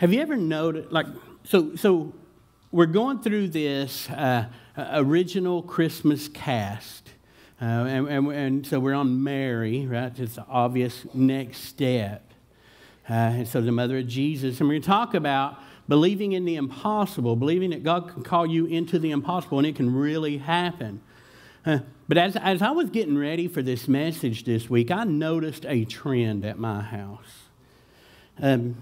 have you ever noticed, like, so, so we're going through this uh, original Christmas cast. Uh, and, and, and, so we're on Mary, right? It's the obvious next step. Uh, and so the mother of Jesus. And we're going to talk about believing in the impossible, believing that God can call you into the impossible and it can really happen. Uh, but as, as I was getting ready for this message this week, I noticed a trend at my house. Um,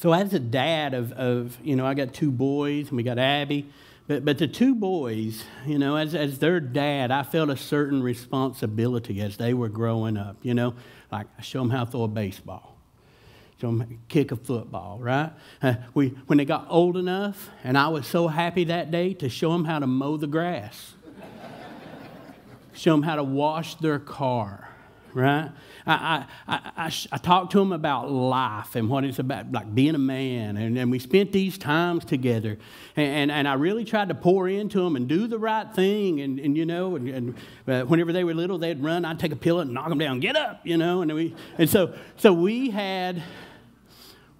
so as a dad of, of, you know, I got two boys and we got Abby. But, but the two boys, you know, as, as their dad, I felt a certain responsibility as they were growing up. You know, like I show them how to throw a baseball, show them kick a football, right? Uh, we, when they got old enough, and I was so happy that day to show them how to mow the grass, show them how to wash their car, right? I, I, I, I, talked to him about life and what it's about, like being a man. And, and we spent these times together. And, and, and, I really tried to pour into them and do the right thing. And, and you know, and, and uh, whenever they were little, they'd run. I'd take a pillow and knock them down. Get up, you know. And, we, and so, so we had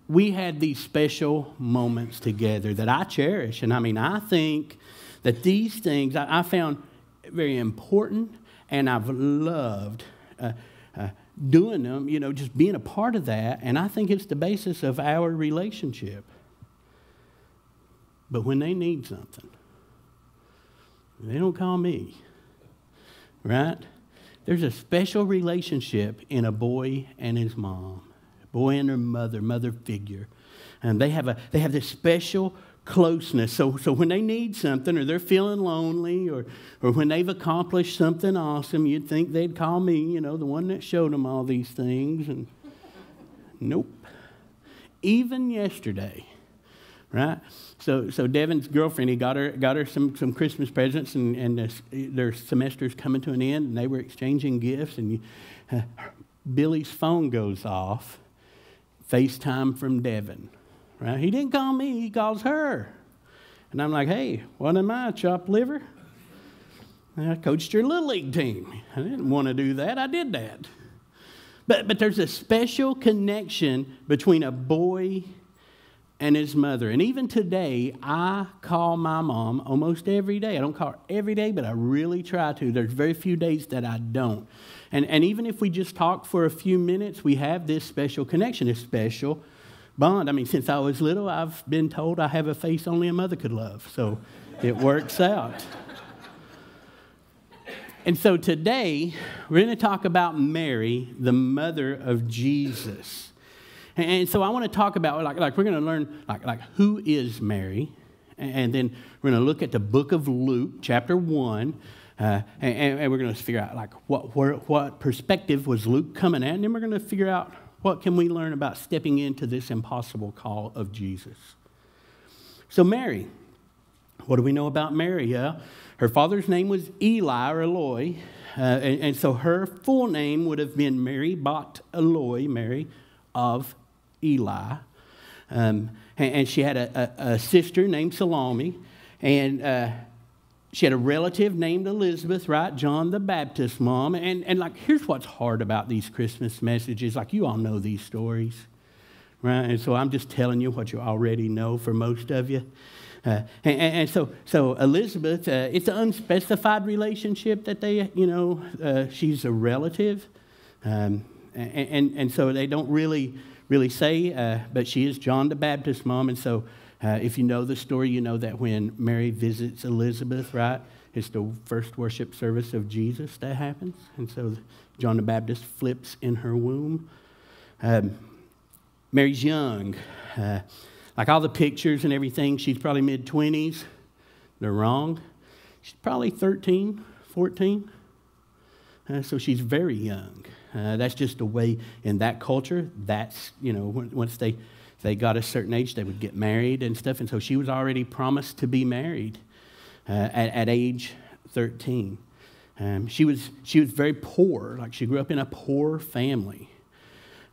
we had these special moments together that I cherish. And I mean, I think that these things I, I found very important and I've loved. Uh, uh, doing them, you know, just being a part of that. And I think it's the basis of our relationship. But when they need something, they don't call me, right? There's a special relationship in a boy and his mom, boy and their mother, mother figure. And they have, a, they have this special closeness. So, so when they need something or they're feeling lonely or, or when they've accomplished something awesome, you'd think they'd call me, you know, the one that showed them all these things. And nope. Even yesterday, right? So, so Devin's girlfriend, he got her, got her some, some Christmas presents, and, and this, their semester's coming to an end, and they were exchanging gifts, and you, uh, Billy's phone goes off, FaceTime from Devin right? He didn't call me, he calls her. And I'm like, hey, what am I, chopped liver? I coached your little league team. I didn't want to do that. I did that. But, but there's a special connection between a boy and his mother. And even today, I call my mom almost every day. I don't call her every day, but I really try to. There's very few days that I don't. And, and even if we just talk for a few minutes, we have this special connection, this special bond. I mean, since I was little, I've been told I have a face only a mother could love. So it works out. And so today, we're going to talk about Mary, the mother of Jesus. And so I want to talk about, like, like we're going to learn, like, like who is Mary? And then we're going to look at the book of Luke, chapter 1. Uh, and, and, we're going to figure out, like, what, where, what perspective was Luke coming at? And then we're going to figure out what can we learn about stepping into this impossible call of Jesus? So, Mary, what do we know about Mary? Yeah, her father's name was Eli or Eloi, uh, and, and, so her full name would have been Mary Bat Eloi, Mary of Eli. Um, and, and, she had a, a, a, sister named Salome, and uh, she had a relative named Elizabeth, right? John the Baptist mom. And, and like, here's what's hard about these Christmas messages. Like, you all know these stories, right? And so I'm just telling you what you already know for most of you. Uh, and, and, so, so Elizabeth, uh, it's an unspecified relationship that they, you know, uh, she's a relative. Um, and, and, and, so they don't really, really say, uh, but she is John the Baptist mom. And so uh, if you know the story, you know that when Mary visits Elizabeth, right, it's the first worship service of Jesus that happens. And so John the Baptist flips in her womb. Um, Mary's young. Uh, like all the pictures and everything, she's probably mid 20s. They're wrong. She's probably 13, 14. Uh, so she's very young. Uh, that's just the way in that culture, that's, you know, once they they got a certain age, they would get married and stuff. And so she was already promised to be married uh, at, at, age 13. Um, she, was, she was very poor, like she grew up in a poor family.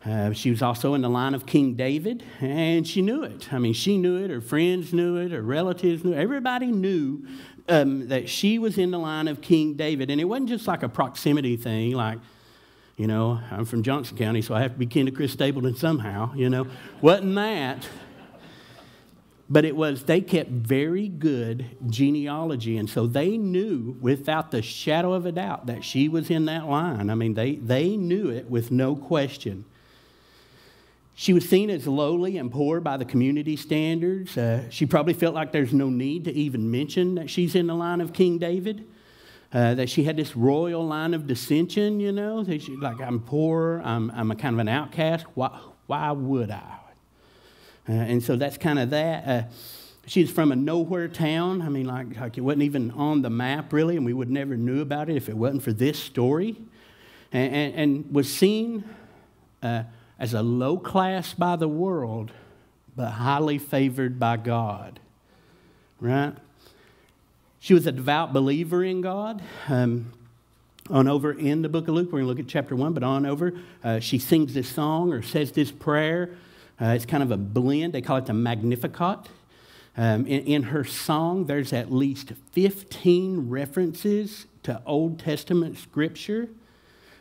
Uh, she was also in the line of King David, and she knew it. I mean, she knew it, her friends knew it, her relatives knew it. Everybody knew um, that she was in the line of King David. And it wasn't just like a proximity thing, like, You know, I'm from Johnson County, so I have to be kin to Chris Stapleton somehow, you know. Wasn't that. But it was, they kept very good genealogy. And so they knew without the shadow of a doubt that she was in that line. I mean, they, they knew it with no question. She was seen as lowly and poor by the community standards. Uh, she probably felt like there's no need to even mention that she's in the line of King David. Uh, that she had this royal line of dissension, you know, that she, like, I'm poor, I'm, I'm a kind of an outcast. Why, why would I? Uh, and so that's kind of that. Uh, she's from a nowhere town. I mean, like, like it wasn't even on the map, really, and we would never knew about it if it wasn't for this story. And, and, and was seen uh, as a low class by the world, but highly favored by God. Right? She was a devout believer in God. Um, on over in the book of Luke, we're going to look at chapter 1, but on over, uh, she sings this song or says this prayer. Uh, it's kind of a blend. They call it the Magnificat. Um, in, in, her song, there's at least 15 references to Old Testament scripture.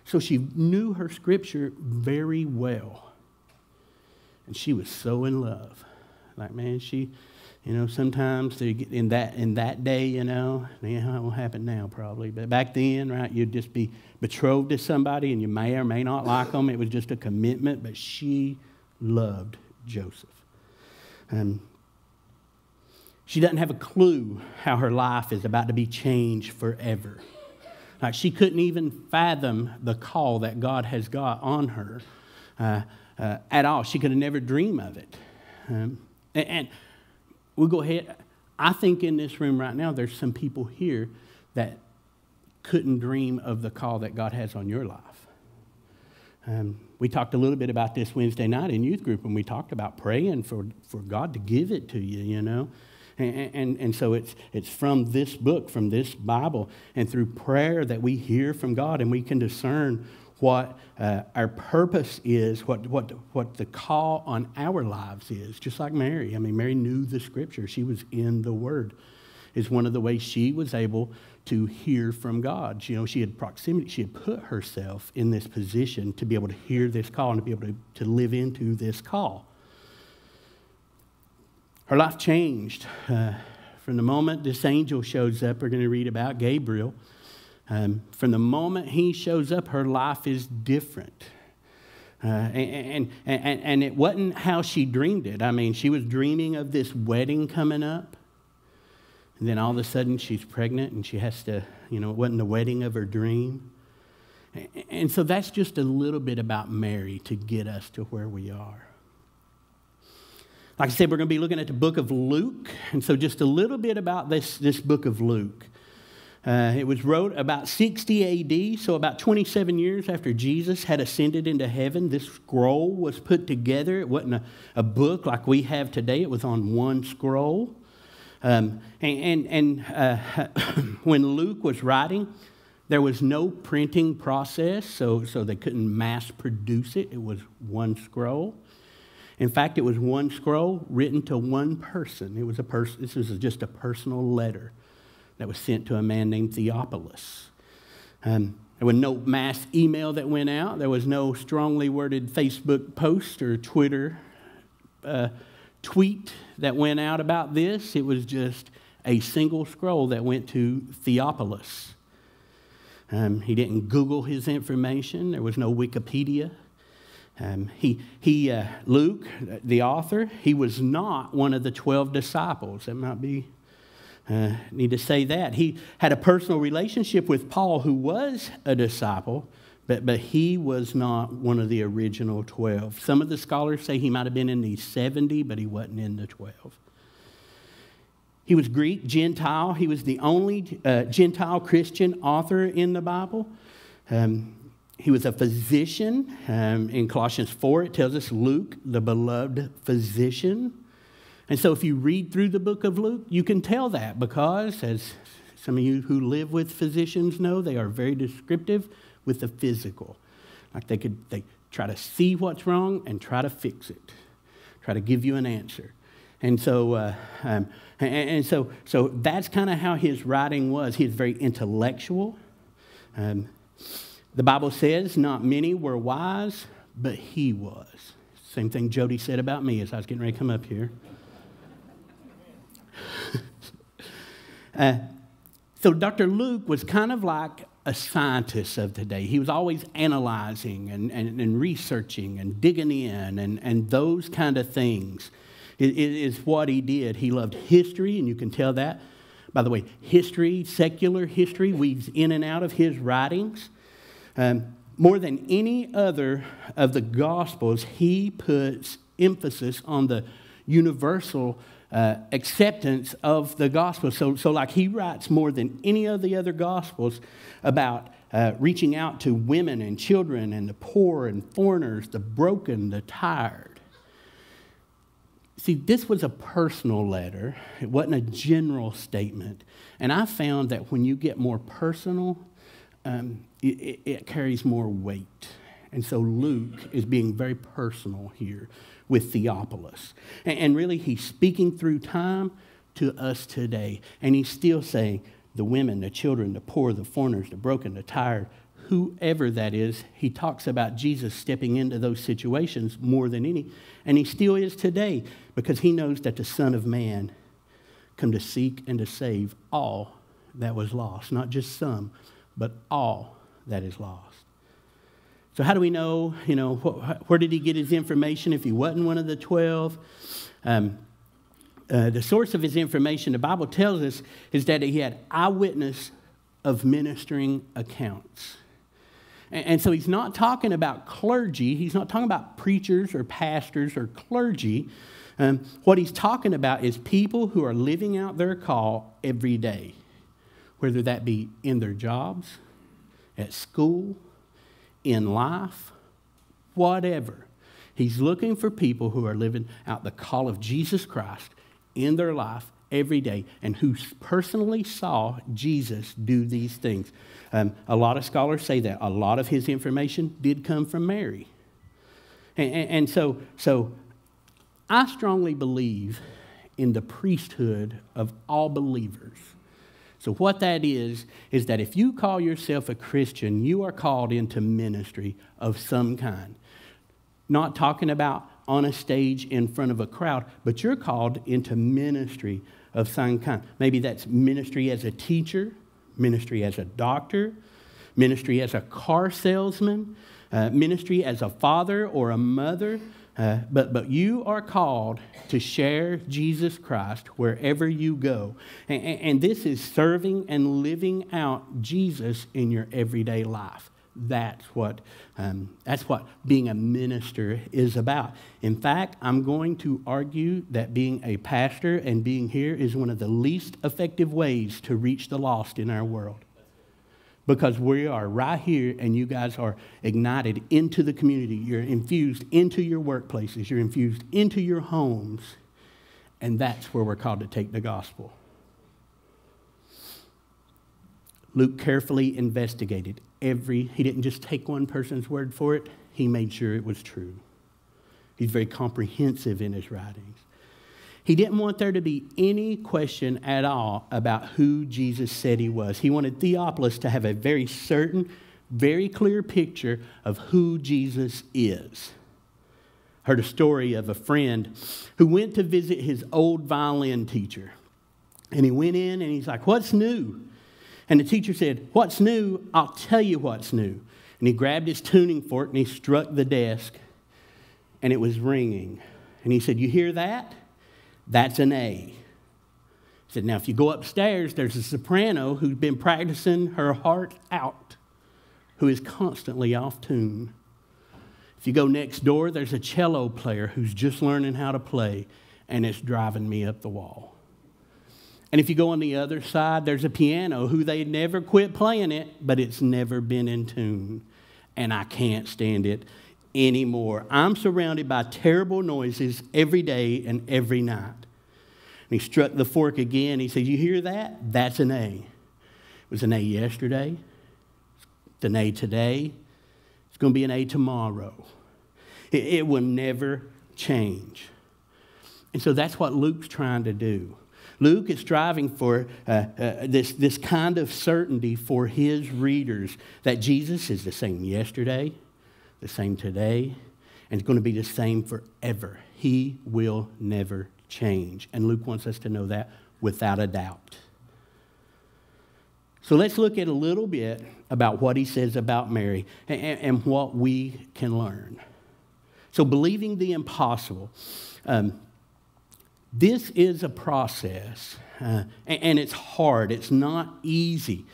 So she knew her scripture very well. And she was so in love. Like, man, she, you know, sometimes in that, in that day, you know, yeah, it won't happen now probably, but back then, right, you'd just be betrothed to somebody and you may or may not like them. It was just a commitment, but she loved Joseph. Um, she doesn't have a clue how her life is about to be changed forever. Like she couldn't even fathom the call that God has got on her uh, uh, at all. She could have never dreamed of it. Um, and, and we'll go ahead. I think in this room right now, there's some people here that couldn't dream of the call that God has on your life. Um, we talked a little bit about this Wednesday night in youth group when we talked about praying for, for God to give it to you, you know. And, and, and so it's, it's from this book, from this Bible, and through prayer that we hear from God and we can discern what uh, our purpose is, what, what, what the call on our lives is, just like Mary. I mean, Mary knew the scripture, she was in the Word. Is one of the ways she was able to hear from God. You know, she had proximity, she had put herself in this position to be able to hear this call and to be able to, to live into this call. Her life changed. Uh, from the moment this angel shows up, we're going to read about Gabriel. Um, from the moment he shows up, her life is different. Uh, and, and, and, and it wasn't how she dreamed it. I mean, she was dreaming of this wedding coming up. And then all of a sudden she's pregnant and she has to, you know, it wasn't the wedding of her dream. And so that's just a little bit about Mary to get us to where we are. Like I said, we're going to be looking at the book of Luke. And so just a little bit about this, this book of Luke. Uh, it was wrote about 60 AD, so about 27 years after Jesus had ascended into heaven. This scroll was put together. It wasn't a, a book like we have today, it was on one scroll. Um, and and, uh, when Luke was writing, there was no printing process, so, so they couldn't mass produce it. It was one scroll. In fact, it was one scroll written to one person. It was a person. This was just a personal letter that was sent to a man named Theophilus. Um, there was no mass email that went out. There was no strongly worded Facebook post or Twitter uh, tweet that went out about this. It was just a single scroll that went to Theophilus. Um, he didn't Google his information, there was no Wikipedia. Um, he, he uh, Luke, the author, he was not one of the 12 disciples. That might be, uh, need to say that. He had a personal relationship with Paul, who was a disciple, but, but he was not one of the original 12. Some of the scholars say he might have been in the 70, but he wasn't in the 12. He was Greek, Gentile. He was the only uh, Gentile Christian author in the Bible. Um, he was a physician. Um, in Colossians 4, it tells us Luke, the beloved physician. And so if you read through the book of Luke, you can tell that because, as some of you who live with physicians know, they are very descriptive with the physical. Like they could they try to see what's wrong and try to fix it, try to give you an answer. And so, uh, um, and, and, so, so that's kind of how his writing was. He's very intellectual. Um, The Bible says not many were wise, but he was. Same thing Jody said about me as I was getting ready to come up here. uh, so Dr. Luke was kind of like a scientist of today. He was always analyzing and, and, and researching and digging in and, and those kind of things. It, it is what he did. He loved history, and you can tell that. By the way, history, secular history, weaves in and out of his writings. Um, more than any other of the Gospels, he puts emphasis on the universal uh, acceptance of the gospel. So, so, like, he writes more than any of the other Gospels about uh, reaching out to women and children and the poor and foreigners, the broken, the tired. See, this was a personal letter, it wasn't a general statement. And I found that when you get more personal, um, it, it carries more weight. And so Luke is being very personal here with Theophilus. And, and really, he's speaking through time to us today. And he's still saying, the women, the children, the poor, the foreigners, the broken, the tired, whoever that is, he talks about Jesus stepping into those situations more than any. And he still is today because he knows that the Son of Man come to seek and to save all that was lost, not just some, but all that is lost. So, how do we know, you know, wh- where did he get his information if he wasn't one of the 12? Um, uh, the source of his information, the Bible tells us, is that he had eyewitness of ministering accounts. And, and so he's not talking about clergy, he's not talking about preachers or pastors or clergy. Um, what he's talking about is people who are living out their call every day whether that be in their jobs, at school, in life, whatever. He's looking for people who are living out the call of Jesus Christ in their life every day and who personally saw Jesus do these things. Um, a lot of scholars say that. A lot of his information did come from Mary. And, and, and so, so I strongly believe in the priesthood of all believers. So, what that is, is that if you call yourself a Christian, you are called into ministry of some kind. Not talking about on a stage in front of a crowd, but you're called into ministry of some kind. Maybe that's ministry as a teacher, ministry as a doctor, ministry as a car salesman, uh, ministry as a father or a mother, uh, but, but you are called to share Jesus Christ wherever you go. And, and this is serving and living out Jesus in your everyday life. That's what, um, that's what being a minister is about. In fact, I'm going to argue that being a pastor and being here is one of the least effective ways to reach the lost in our world because we are right here and you guys are ignited into the community. You're infused into your workplaces, you're infused into your homes, and that's where we're called to take the gospel. Luke carefully investigated every, he didn't just take one person's word for it, he made sure it was true. He's very comprehensive in his writings. He didn't want there to be any question at all about who Jesus said he was. He wanted Theophilus to have a very certain, very clear picture of who Jesus is. Heard a story of a friend who went to visit his old violin teacher. And he went in and he's like, What's new? And the teacher said, What's new? I'll tell you what's new. And he grabbed his tuning fork and he struck the desk, and it was ringing. And he said, You hear that? That's an A. He said, Now, if you go upstairs, there's a soprano who's been practicing her heart out, who is constantly off tune. If you go next door, there's a cello player who's just learning how to play, and it's driving me up the wall. And if you go on the other side, there's a piano who they never quit playing it, but it's never been in tune. And I can't stand it anymore. I'm surrounded by terrible noises every day and every night. And he struck the fork again. He said, You hear that? That's an A. It was an A yesterday. It's an A today. It's going to be an A tomorrow. It, it will never change. And so that's what Luke's trying to do. Luke is striving for uh, uh, this, this kind of certainty for his readers that Jesus is the same yesterday, the same today, and it's going to be the same forever. He will never change. And Luke wants us to know that without a doubt. So let's look at a little bit about what he says about Mary and, and what we can learn. So, believing the impossible. Um, this is a process, uh, and, and, it's hard, it's not easy.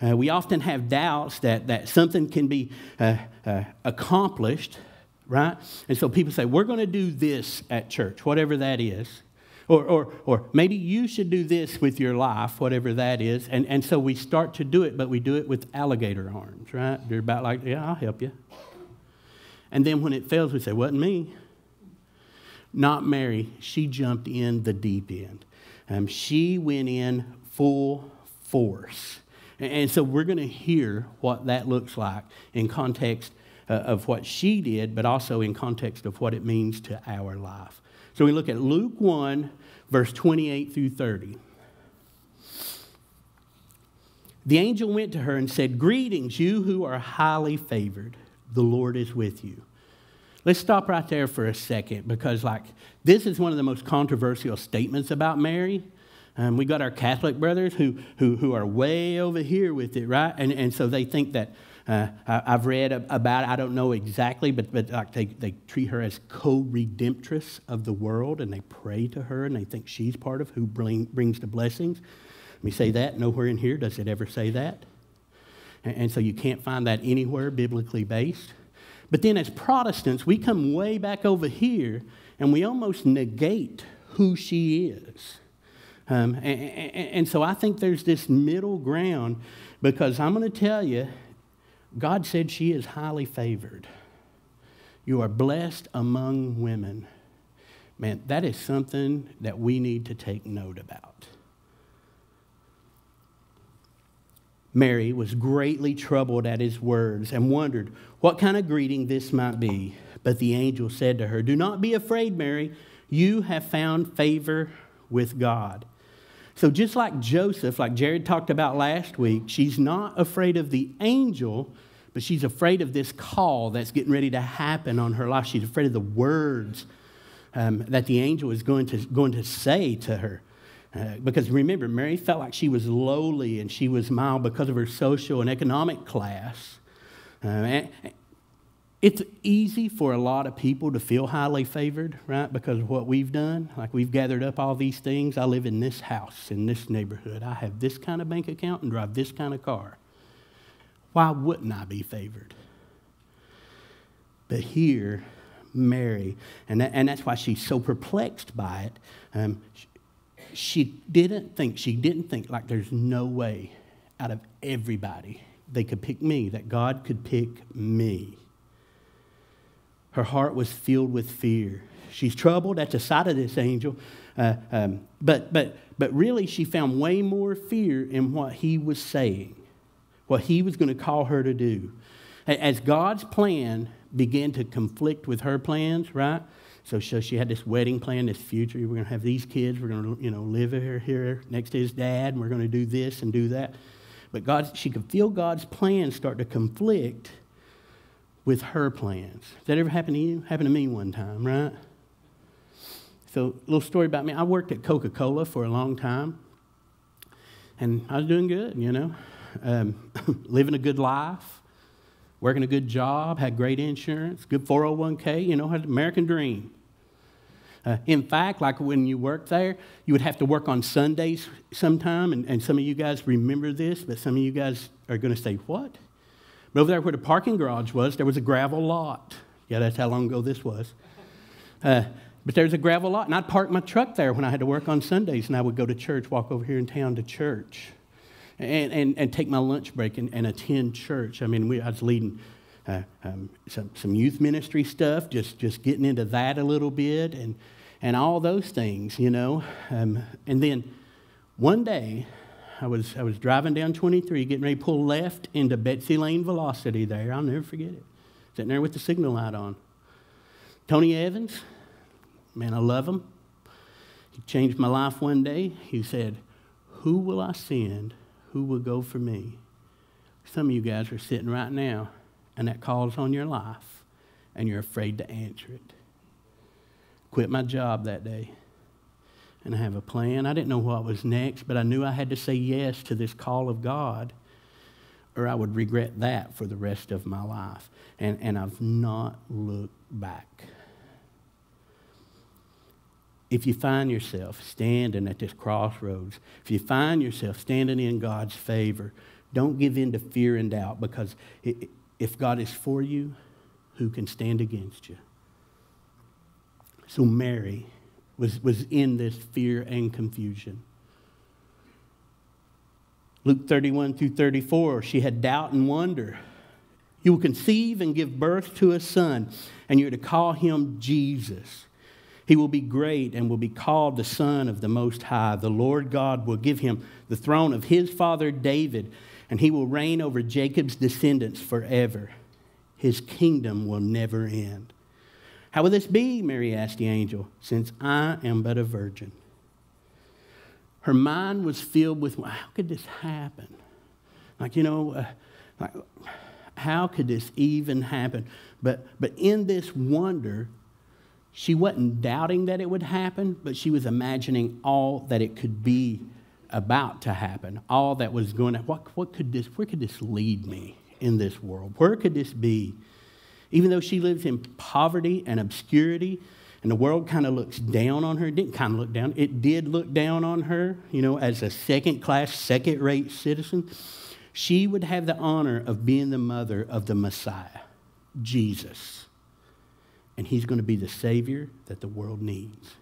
Uh, we often have doubts that, that something can be uh, uh accomplished, right? And so people say, We're going to do this at church, whatever that is. Or, or, or maybe you should do this with your life, whatever that is. And, and so we start to do it, but we do it with alligator arms, right? They're about like, yeah, I'll help you. And then when it fails, we say, wasn't me. Not Mary. She jumped in the deep end. Um, she went in full force. And, so we're going to hear what that looks like in context uh, of what she did, but also in context of what it means to our life. So we look at Luke 1, verse 28 through 30. The angel went to her and said, Greetings, you who are highly favored. The Lord is with you. Let's stop right there for a second because, like, this is one of the most controversial statements about Mary. Um, we got our Catholic brothers who, who, who are way over here with it, right? And, and so they think that uh, I, have read about. I don't know exactly, but, but like they, they treat her as co-redemptress of the world, and they pray to her, and they think she's part of who bring, brings the blessings. Let me say that. Nowhere in here does it ever say that. And, and so you can't find that anywhere biblically based. But then as Protestants, we come way back over here, and we almost negate who she is. Um, and, and, and so I think there's this middle ground because I'm going to tell you God said she is highly favored. You are blessed among women. Man, that is something that we need to take note about. Mary was greatly troubled at his words and wondered what kind of greeting this might be. But the angel said to her, Do not be afraid, Mary. You have found favor with God. So, just like Joseph, like Jared talked about last week, she's not afraid of the angel, but she's afraid of this call that's getting ready to happen on her life. She's afraid of the words um, that the angel is going to, going to say to her. Uh, because remember, Mary felt like she was lowly and she was mild because of her social and economic class. Uh, it's easy for a lot of people to feel highly favored, right? Because of what we've done. Like we've gathered up all these things. I live in this house, in this neighborhood. I have this kind of bank account and drive this kind of car. Why wouldn't I be favored? But here, Mary, and, that, and that's why she's so perplexed by it. Um, she, she didn't think, she didn't think like there's no way out of everybody they could pick me, that God could pick me. Her heart was filled with fear. She's troubled at the sight of this angel, uh, um, but, but, but really she found way more fear in what he was saying, what he was going to call her to do. As God's plan began to conflict with her plans, right? So, she had this wedding plan, this future. We're going to have these kids. We're going to, you know, live here, here next to his dad, and we're going to do this and do that. But God, she could feel God's plan start to conflict with her plans. That ever happened to you? Happened to me one time, right? So, a little story about me. I worked at Coca Cola for a long time, and I was doing good, you know, um, living a good life, working a good job, had great insurance, good 401k, you know, had the American dream. Uh, in fact, like when you worked there, you would have to work on Sundays sometime, and, and some of you guys remember this, but some of you guys are going to say, What? But over there where the parking garage was, there was a gravel lot. Yeah, that's how long ago this was. Uh, but there's a gravel lot, and I'd park my truck there when I had to work on Sundays, and I would go to church, walk over here in town to church, and, and, and take my lunch break and, and attend church. I mean, we, I was leading uh, um, some, some youth ministry stuff, just, just getting into that a little bit, and, and all those things, you know. Um, and then one day, I was, I was driving down 23, getting ready to pull left into Betsy Layne Velocity there. I'll never forget it. Sitting there with the signal light on. Tony Evans, man, I love him. He changed my life one day. He said, Who will I send? Who will go for me? Some of you guys are sitting right now, and that calls on your life, and you're afraid to answer it. Quit my job that day, and I have a plan. I didn't know what was next, but I knew I had to say yes to this call of God, or I would regret that for the rest of my life. And, and I've not looked back. If you find yourself standing at this crossroads, if you find yourself standing in God's favor, don't give in to fear and doubt because if God is for you, who can stand against you? So Mary was, was in this fear and confusion. Luke 31 through 34, she had doubt and wonder. You will conceive and give birth to a son, and you're to call him Jesus. He will be great and will be called the Son of the Most High. The Lord God will give him the throne of his father David and he will reign over Jacob's descendants forever. His kingdom will never end. How will this be? Mary asked the angel, since I am but a virgin. Her mind was filled with, how could this happen? Like, you know, uh, like, how could this even happen? But, but in this wonder, she wasn't doubting that it would happen, but she was imagining all that it could be about to happen, all that was going to, what, what could this, where could this lead me in this world? Where could this be? Even though she lives in poverty and obscurity, and the world kind of looks down on her, it didn't kind of look down, it did look down on her, you know, as a second class, second rate citizen. She would have the honor of being the mother of the Messiah, Jesus. And he's going to be the Savior that the world needs.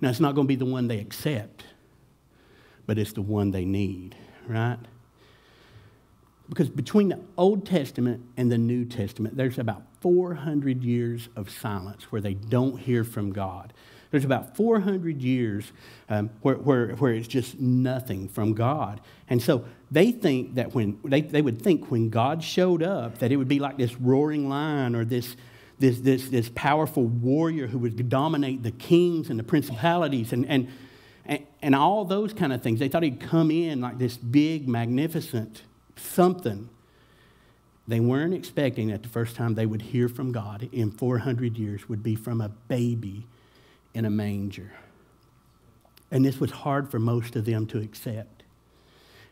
Now, it's not going to be the one they accept but it's the one they need, right? Because between the Old Testament and the New Testament, there's about 400 years of silence where they don't hear from God. There's about 400 years um, where, where, where it's just nothing from God. And so they think that when, they, they would think when God showed up, that it would be like this roaring lion or this, this, this, this powerful warrior who would dominate the kings and the principalities. And, and and, and all those kind of things. They thought he'd come in like this big, magnificent something. They weren't expecting that the first time they would hear from God in 400 years would be from a baby in a manger. And this was hard for most of them to accept.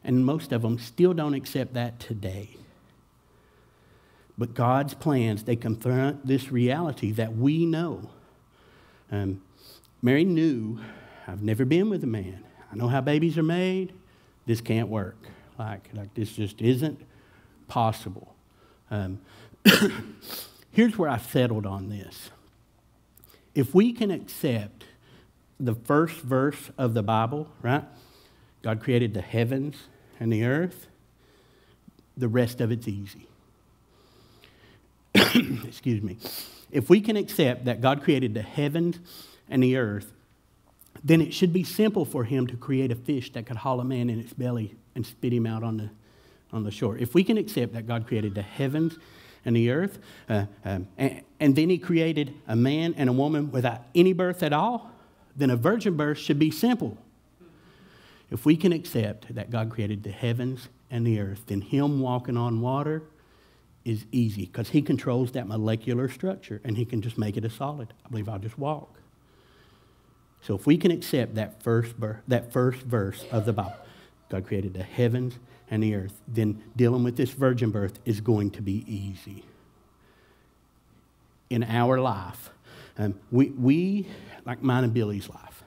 And most of them still don't accept that today. But God's plans, they confront this reality that we know. Um, Mary knew I've never been with a man. I know how babies are made. This can't work. Like, like this just isn't possible. Um, here's where I settled on this. If we can accept the first verse of the Bible, right? God created the heavens and the earth. The rest of it's easy. Excuse me. If we can accept that God created the heavens and the earth then it should be simple for him to create a fish that could haul a man in its belly and spit him out on the, on the shore. If we can accept that God created the heavens and the earth, uh, um, and, and then he created a man and a woman without any birth at all, then a virgin birth should be simple. If we can accept that God created the heavens and the earth, then him walking on water is easy because he controls that molecular structure and he can just make it a solid. I believe I'll just walk. So if we can accept that first, that first verse of the Bible, God created the heavens and the earth, then dealing with this virgin birth is going to be easy. In our life, um, we, we, like mine and Billy's life,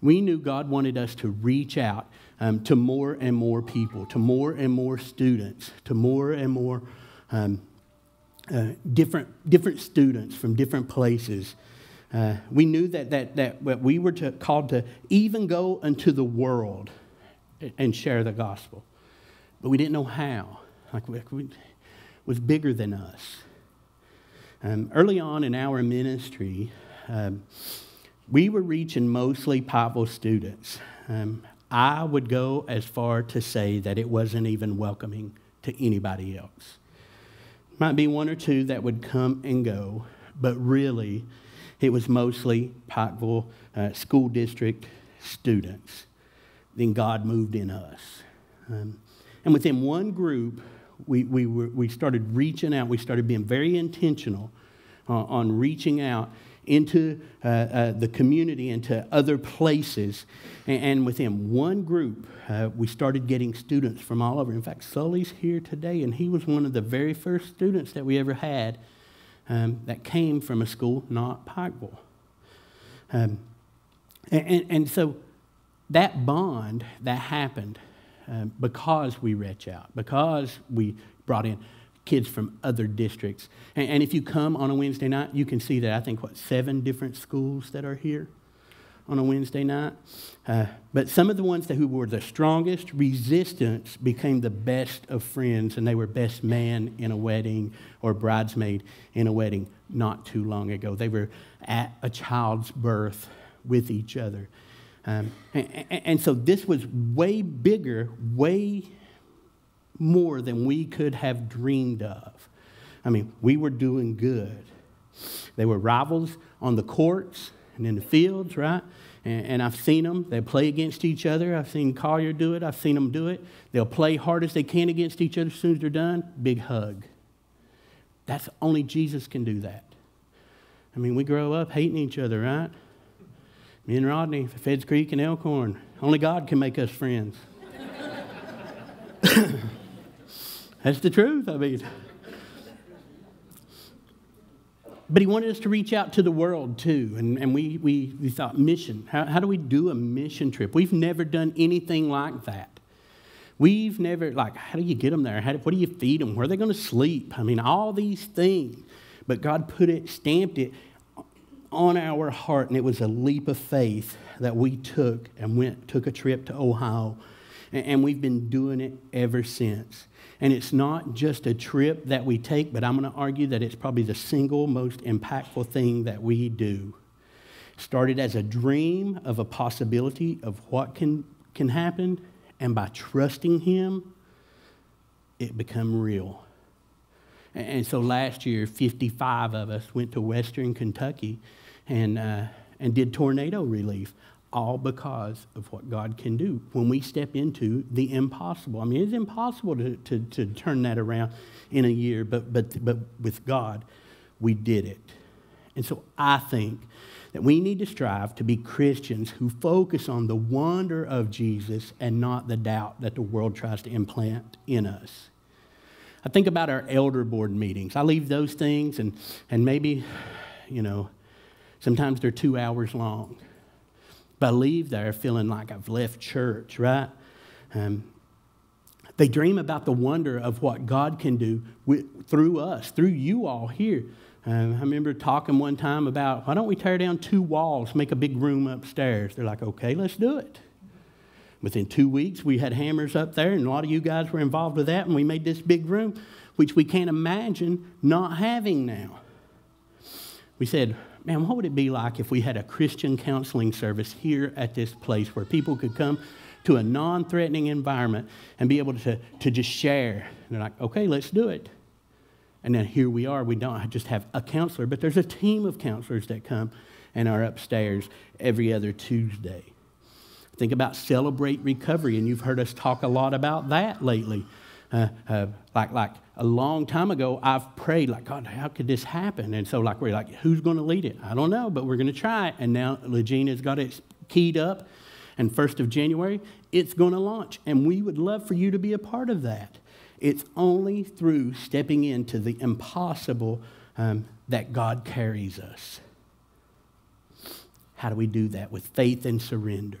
we knew God wanted us to reach out um, to more and more people, to more and more students, to more and more um, uh, different, different students from different places uh, we knew that, that, that we were to, called to even go into the world and share the gospel. But we didn't know how. Like, we, we was bigger than us. Um, early on in our ministry, um, we were reaching mostly Pikeville students. Um, I would go as far to say that it wasn't even welcoming to anybody else. Might be one or two that would come and go, but really, it was mostly Pikeville uh, School District students. Then God moved in us. Um, and within one group, we, we, were, we started reaching out. We started being very intentional uh, on reaching out into uh, uh, the community, into other places. And, and within one group, uh, we started getting students from all over. In fact, Sully's here today, and he was one of the very first students that we ever had um, that came from a school not Pikeville. Um, and, and, so that bond that happened um, because we reach out, because we brought in kids from other districts. And, and, if you come on a Wednesday night, you can see that I think, what, seven different schools that are here on a Wednesday night. Uh, but some of the ones that, who were the strongest resistance became the best of friends, and they were best man in a wedding or bridesmaid in a wedding not too long ago. They were at a child's birth with each other. Um, and, and so this was way bigger, way more than we could have dreamed of. I mean, we were doing good. They were rivals on the courts and in the fields, right? And, and, I've seen them. They play against each other. I've seen Collier do it. I've seen them do it. They'll play hard as they can against each other. As soon as they're done, big hug. That's only Jesus can do that. I mean, we grow up hating each other, right? Me and Rodney, Feds Creek and Elkhorn. Only God can make us friends. That's the truth. I mean, but he wanted us to reach out to the world too. And, and we, we, we thought, mission. How, how do we do a mission trip? We've never done anything like that. We've never, like, how do you get them there? How, what do you feed them? Where are they going to sleep? I mean, all these things. But God put it, stamped it on our heart, and it was a leap of faith that we took and went, took a trip to Ohio. And, we've been doing it ever since. And it's not just a trip that we take, but I'm going to argue that it's probably the single most impactful thing that we do. Started as a dream of a possibility of what can, can happen, and by trusting Him, it become real. And so last year, 55 of us went to Western Kentucky and, uh, and did tornado relief all because of what God can do when we step into the impossible. I mean, it's impossible to, to, to turn that around in a year, but, but, but with God, we did it. And so I think that we need to strive to be Christians who focus on the wonder of Jesus and not the doubt that the world tries to implant in us. I think about our elder board meetings. I leave those things, and, and maybe, you know, sometimes they're two hours long. But I leave there feeling like I've left church, right? Um, they dream about the wonder of what God can do with, through us, through you all here. Um, I remember talking one time about why don't we tear down two walls, make a big room upstairs? They're like, okay, let's do it. Within two weeks, we had hammers up there, and a lot of you guys were involved with that, and we made this big room, which we can't imagine not having now. We said, man, what would it be like if we had a Christian counseling service here at this place where people could come to a non threatening environment and be able to, to just share? And they're like, okay, let's do it. And then here we are. We don't just have a counselor, but there's a team of counselors that come and are upstairs every other Tuesday. Think about celebrate recovery, and you've heard us talk a lot about that lately. Uh, uh, like, like a long time ago, I've prayed, like, God, how could this happen? And so, like, we're like, who's going to lead it? I don't know, but we're going to try it. And now Legina's got it keyed up. And 1st of January, it's going to launch. And we would love for you to be a part of that. It's only through stepping into the impossible um, that God carries us. How do we do that? With faith and surrender.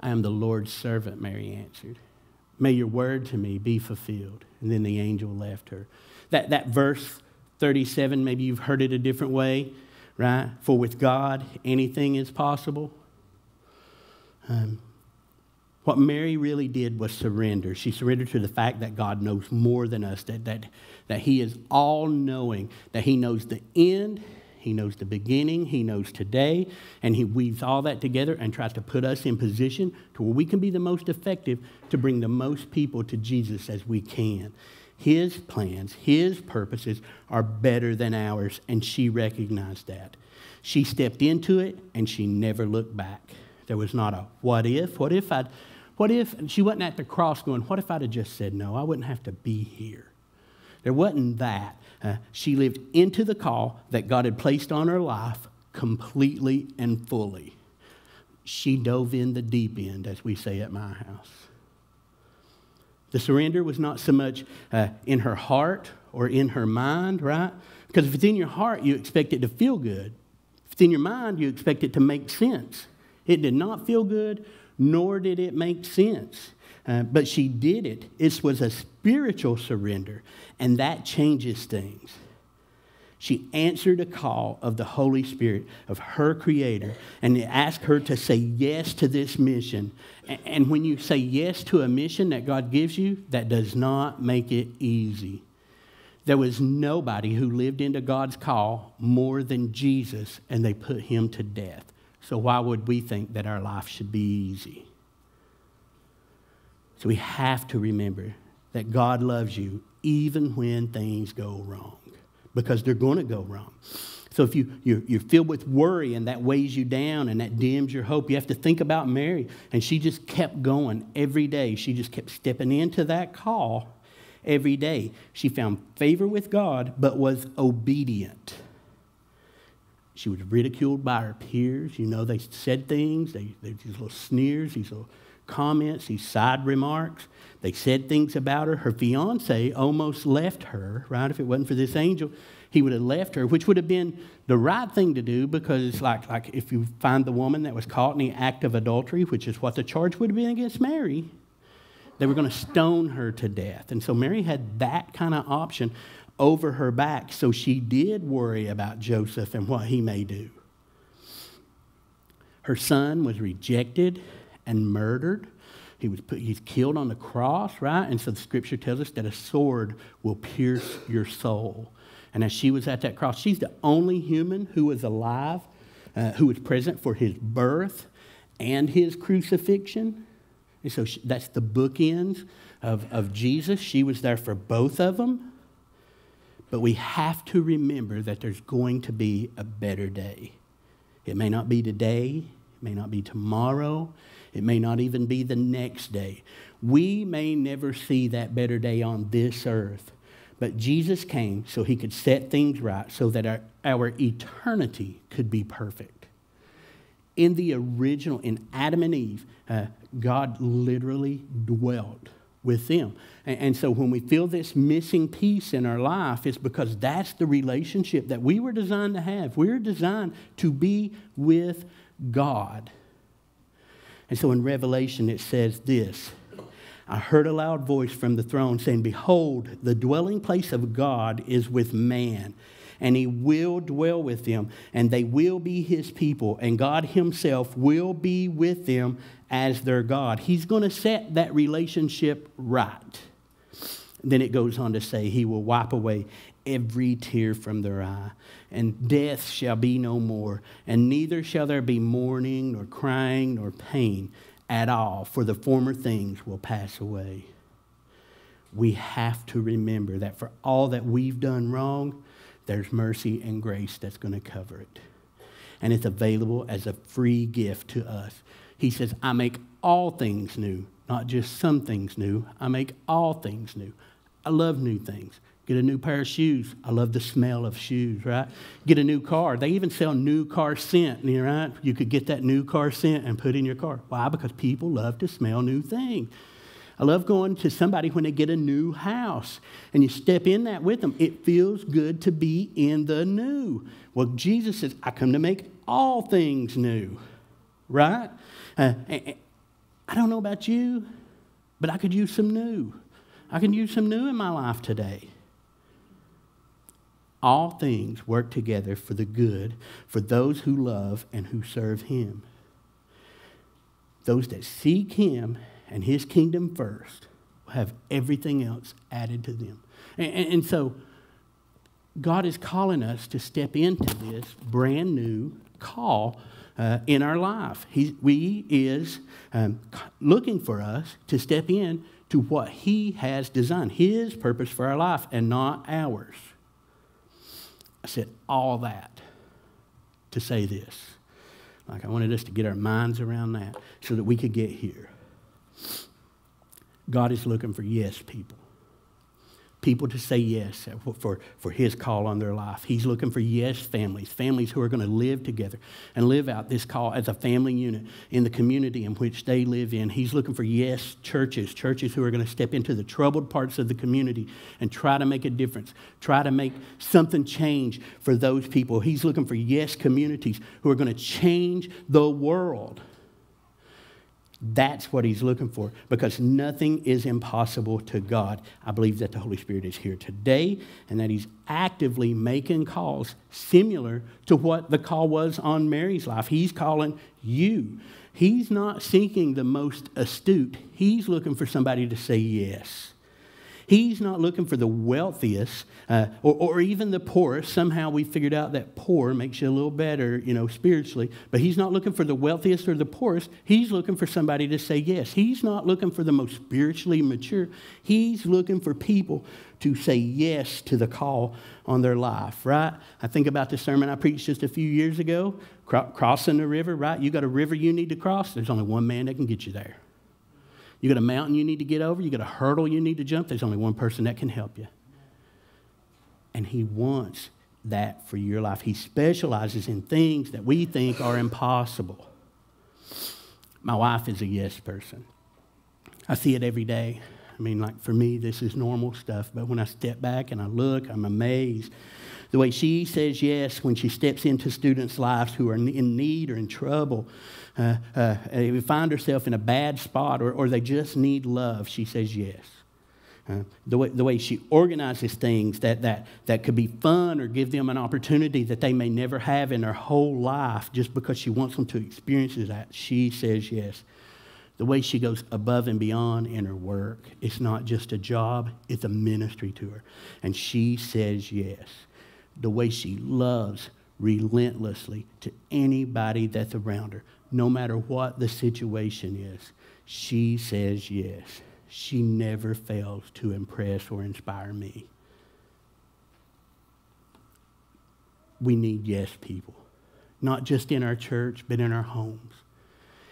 I am the Lord's servant, Mary answered. May your word to me be fulfilled. And then the angel left her. That, that verse 37, maybe you've heard it a different way, right? For with God, anything is possible. Um, what Mary really did was surrender. She surrendered to the fact that God knows more than us, that, that, that He is all knowing, that He knows the end, He knows the beginning, He knows today, and He weaves all that together and tries to put us in position to where we can be the most effective to bring the most people to Jesus as we can. His plans, His purposes are better than ours, and she recognized that. She stepped into it and she never looked back. There was not a what if, what if I'd what if she wasn't at the cross going, What if I'd have just said no? I wouldn't have to be here. There wasn't that. Uh, she lived into the call that God had placed on her life completely and fully. She dove in the deep end, as we say at my house. The surrender was not so much uh, in her heart or in her mind, right? Because if it's in your heart, you expect it to feel good. If it's in your mind, you expect it to make sense. It did not feel good nor did it make sense. Uh, but she did it. It was a spiritual surrender, and that changes things. She answered a call of the Holy Spirit, of her Creator, and they asked her to say yes to this mission. And when you say yes to a mission that God gives you, that does not make it easy. There was nobody who lived into God's call more than Jesus, and they put him to death. So, why would we think that our life should be easy? So, we have to remember that God loves you even when things go wrong, because they're going to go wrong. So, if you, you're, you're filled with worry and that weighs you down and that dims your hope, you have to think about Mary. And she just kept going every day. She just kept stepping into that call every day. She found favor with God, but was obedient. She was ridiculed by her peers. You know, they said things, they, they these little sneers, these little comments, these side remarks. They said things about her. Her fiance almost left her, right? If it wasn't for this angel, he would have left her, which would have been the right thing to do because like, like if you find the woman that was caught in the act of adultery, which is what the charge would have been against Mary, they were going to stone her to death. And so Mary had that kind of option over her back. So she did worry about Joseph and what he may do. Her son was rejected and murdered. He was put, he's killed on the cross, right? And so the scripture tells us that a sword will pierce your soul. And as she was at that cross, she's the only human who was alive, uh, who was present for his birth and his crucifixion. And so she, that's the bookends of, of Jesus. She was there for both of them. But we have to remember that there's going to be a better day. It may not be today, it may not be tomorrow, it may not even be the next day. We may never see that better day on this earth. But Jesus came so he could set things right so that our, our eternity could be perfect. In the original, in Adam and Eve, uh, God literally dwelt with them. And, and, so when we feel this missing piece in our life, it's because that's the relationship that we were designed to have. We were designed to be with God. And so in Revelation, it says this I heard a loud voice from the throne saying, Behold, the dwelling place of God is with man and he will dwell with them, and they will be his people, and God himself will be with them as their God. He's going to set that relationship right. Then it goes on to say, He will wipe away every tear from their eye, and death shall be no more, and neither shall there be mourning, nor crying, nor pain at all, for the former things will pass away. We have to remember that for all that we've done wrong, there's mercy and grace that's going to cover it. And it's available as a free gift to us. He says, I make all things new, not just some things new. I make all things new. I love new things. Get a new pair of shoes. I love the smell of shoes, right? Get a new car. They even sell new car scent, right? You could get that new car scent and put in your car. Why? Because people love to smell new things. I love going to somebody when they get a new house and you step in that with them. It feels good to be in the new. Well, Jesus says, I come to make all things new, right? Uh, I don't know about you, but I could use some new. I can use some new in my life today. All things work together for the good for those who love and who serve him. Those that seek him and his kingdom first will have everything else added to them. And, and, and so, God is calling us to step into this brand new call uh, in our life. He we is um, looking for us to step in to what He has designed, His purpose for our life, and not ours. I said all that to say this. Like I wanted us to get our minds around that so that we could get here. God is looking for yes people people to say yes for, for his call on their life. He's looking for yes families, families who are going to live together and live out this call as a family unit in the community in which they live in. He's looking for yes churches, churches who are going to step into the troubled parts of the community and try to make a difference, try to make something change for those people. He's looking for yes communities who are going to change the world. That's what he's looking for because nothing is impossible to God. I believe that the Holy Spirit is here today and that he's actively making calls similar to what the call was on Mary's life. He's calling you. He's not seeking the most astute, he's looking for somebody to say yes. He's not looking for the wealthiest uh, or, or even the poorest. Somehow we figured out that poor makes you a little better, you know, spiritually. But he's not looking for the wealthiest or the poorest. He's looking for somebody to say yes. He's not looking for the most spiritually mature. He's looking for people to say yes to the call on their life, right? I think about the sermon I preached just a few years ago, crossing the river, right? You got a river you need to cross, there's only one man that can get you there. You got a mountain you need to get over, you got a hurdle you need to jump, there's only one person that can help you. And He wants that for your life. He specializes in things that we think are impossible. My wife is a yes person. I see it every day. I mean, like for me, this is normal stuff, but when I step back and I look, I'm amazed. The way she says yes when she steps into students' lives who are in need or in trouble, uh, uh, find herself in a bad spot or, or they just need love, she says yes. Uh, the, way, the way she organizes things that, that, that could be fun or give them an opportunity that they may never have in their whole life just because she wants them to experience that, she says yes. The way she goes above and beyond in her work, it's not just a job, it's a ministry to her. And she says yes. The way she loves relentlessly to anybody that's around her no matter what the situation is, she says yes. She never fails to impress or inspire me. We need yes people, not just in our church, but in our homes,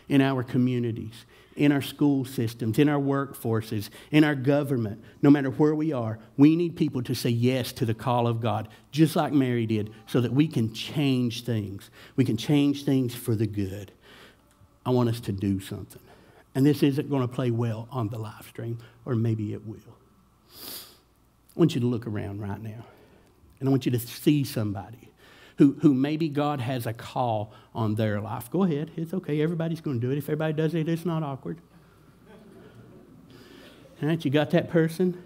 in our communities, in our school systems, in our workforces, in our government, no matter where we are, we need people to say yes to the call of God, just like Mary did, so that we can change things. We can change things for the good. I want us to do something. And this isn't going to play well on the live stream, or maybe it will. I want you to look around right now, and I want you to see somebody who, who maybe God has a call on their life. Go ahead, it's okay. Everybody's going to do it. If everybody does it, it's not awkward. All right, you got that person?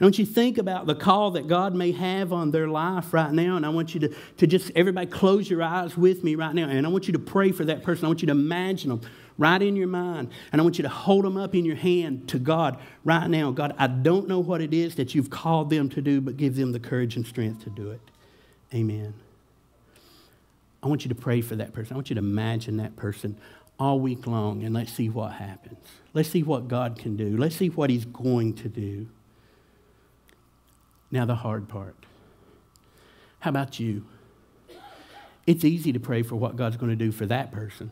I want you to think about the call that God may have on their life right now. And I want you to, to just, everybody close your eyes with me right now. And I want you to pray for that person. I want you to imagine them right in your mind. And I want you to hold them up in your hand to God right now. God, I don't know what it is that you've called them to do, but give them the courage and strength to do it. Amen. I want you to pray for that person. I want you to imagine that person all week long and let's see what happens. Let's see what God can do. Let's see what He's going to do. Now, the hard part. How about you? It's easy to pray for what God's going to do for that person.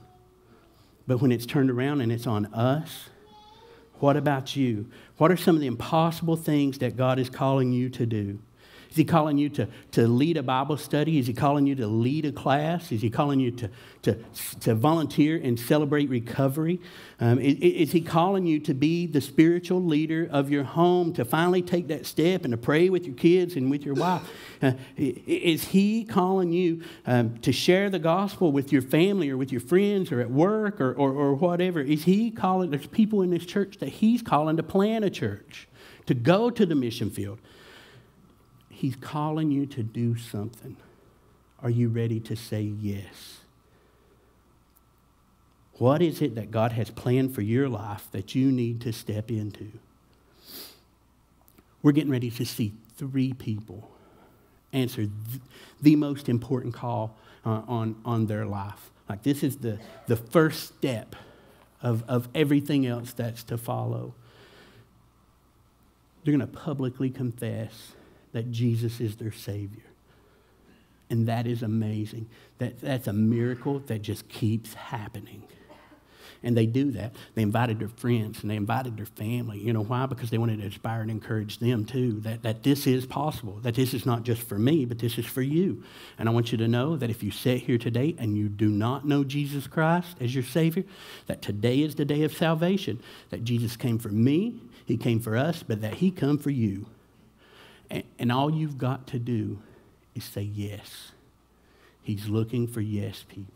But when it's turned around and it's on us, what about you? What are some of the impossible things that God is calling you to do? Is he calling you to, to lead a Bible study? Is he calling you to lead a class? Is he calling you to, to, to volunteer and celebrate recovery? Um, is, is, he calling you to be the spiritual leader of your home, to finally take that step and to pray with your kids and with your wife? Uh, is he calling you um, to share the gospel with your family or with your friends or at work or, or, or whatever? Is he calling, there's people in this church that he's calling to plan a church, to go to the mission field. He's calling you to do something. Are you ready to say yes? What is it that God has planned for your life that you need to step into? We're getting ready to see three people answer th- the most important call uh, on, on their life. Like, this is the, the first step of, of everything else that's to follow. They're going to publicly confess that Jesus is their Savior. And that is amazing. That, that's a miracle that just keeps happening. And they do that. They invited their friends and they invited their family. You know why? Because they wanted to inspire and encourage them too that, that this is possible, that this is not just for me, but this is for you. And I want you to know that if you sit here today and you do not know Jesus Christ as your Savior, that today is the day of salvation, that Jesus came for me, He came for us, but that He come for you. And, all you've got to do is say yes. He's looking for yes people.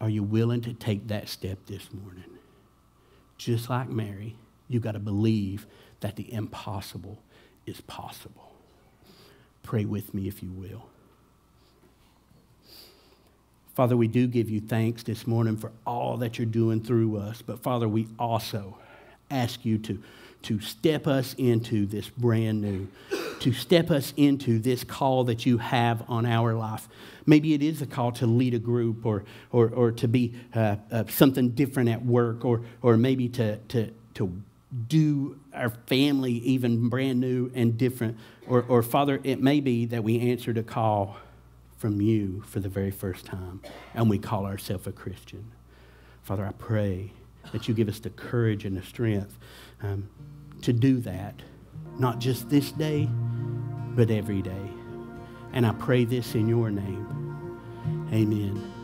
Are you willing to take that step this morning? Just like Mary, you've got to believe that the impossible is possible. Pray with me if you will. Father, we do give you thanks this morning for all that you're doing through us. But Father, we also ask you to, to step us into this brand new to step us into this call that you have on our life. Maybe it is a call to lead a group or, or, or to be uh, uh, something different at work or, or maybe to, to, to do our family even brand new and different. Or, or, Father, it may be that we answered a call from you for the very first time and we call ourselves a Christian. Father, I pray that you give us the courage and the strength um, to do that not just this day, but every day. And I pray this in your name. Amen.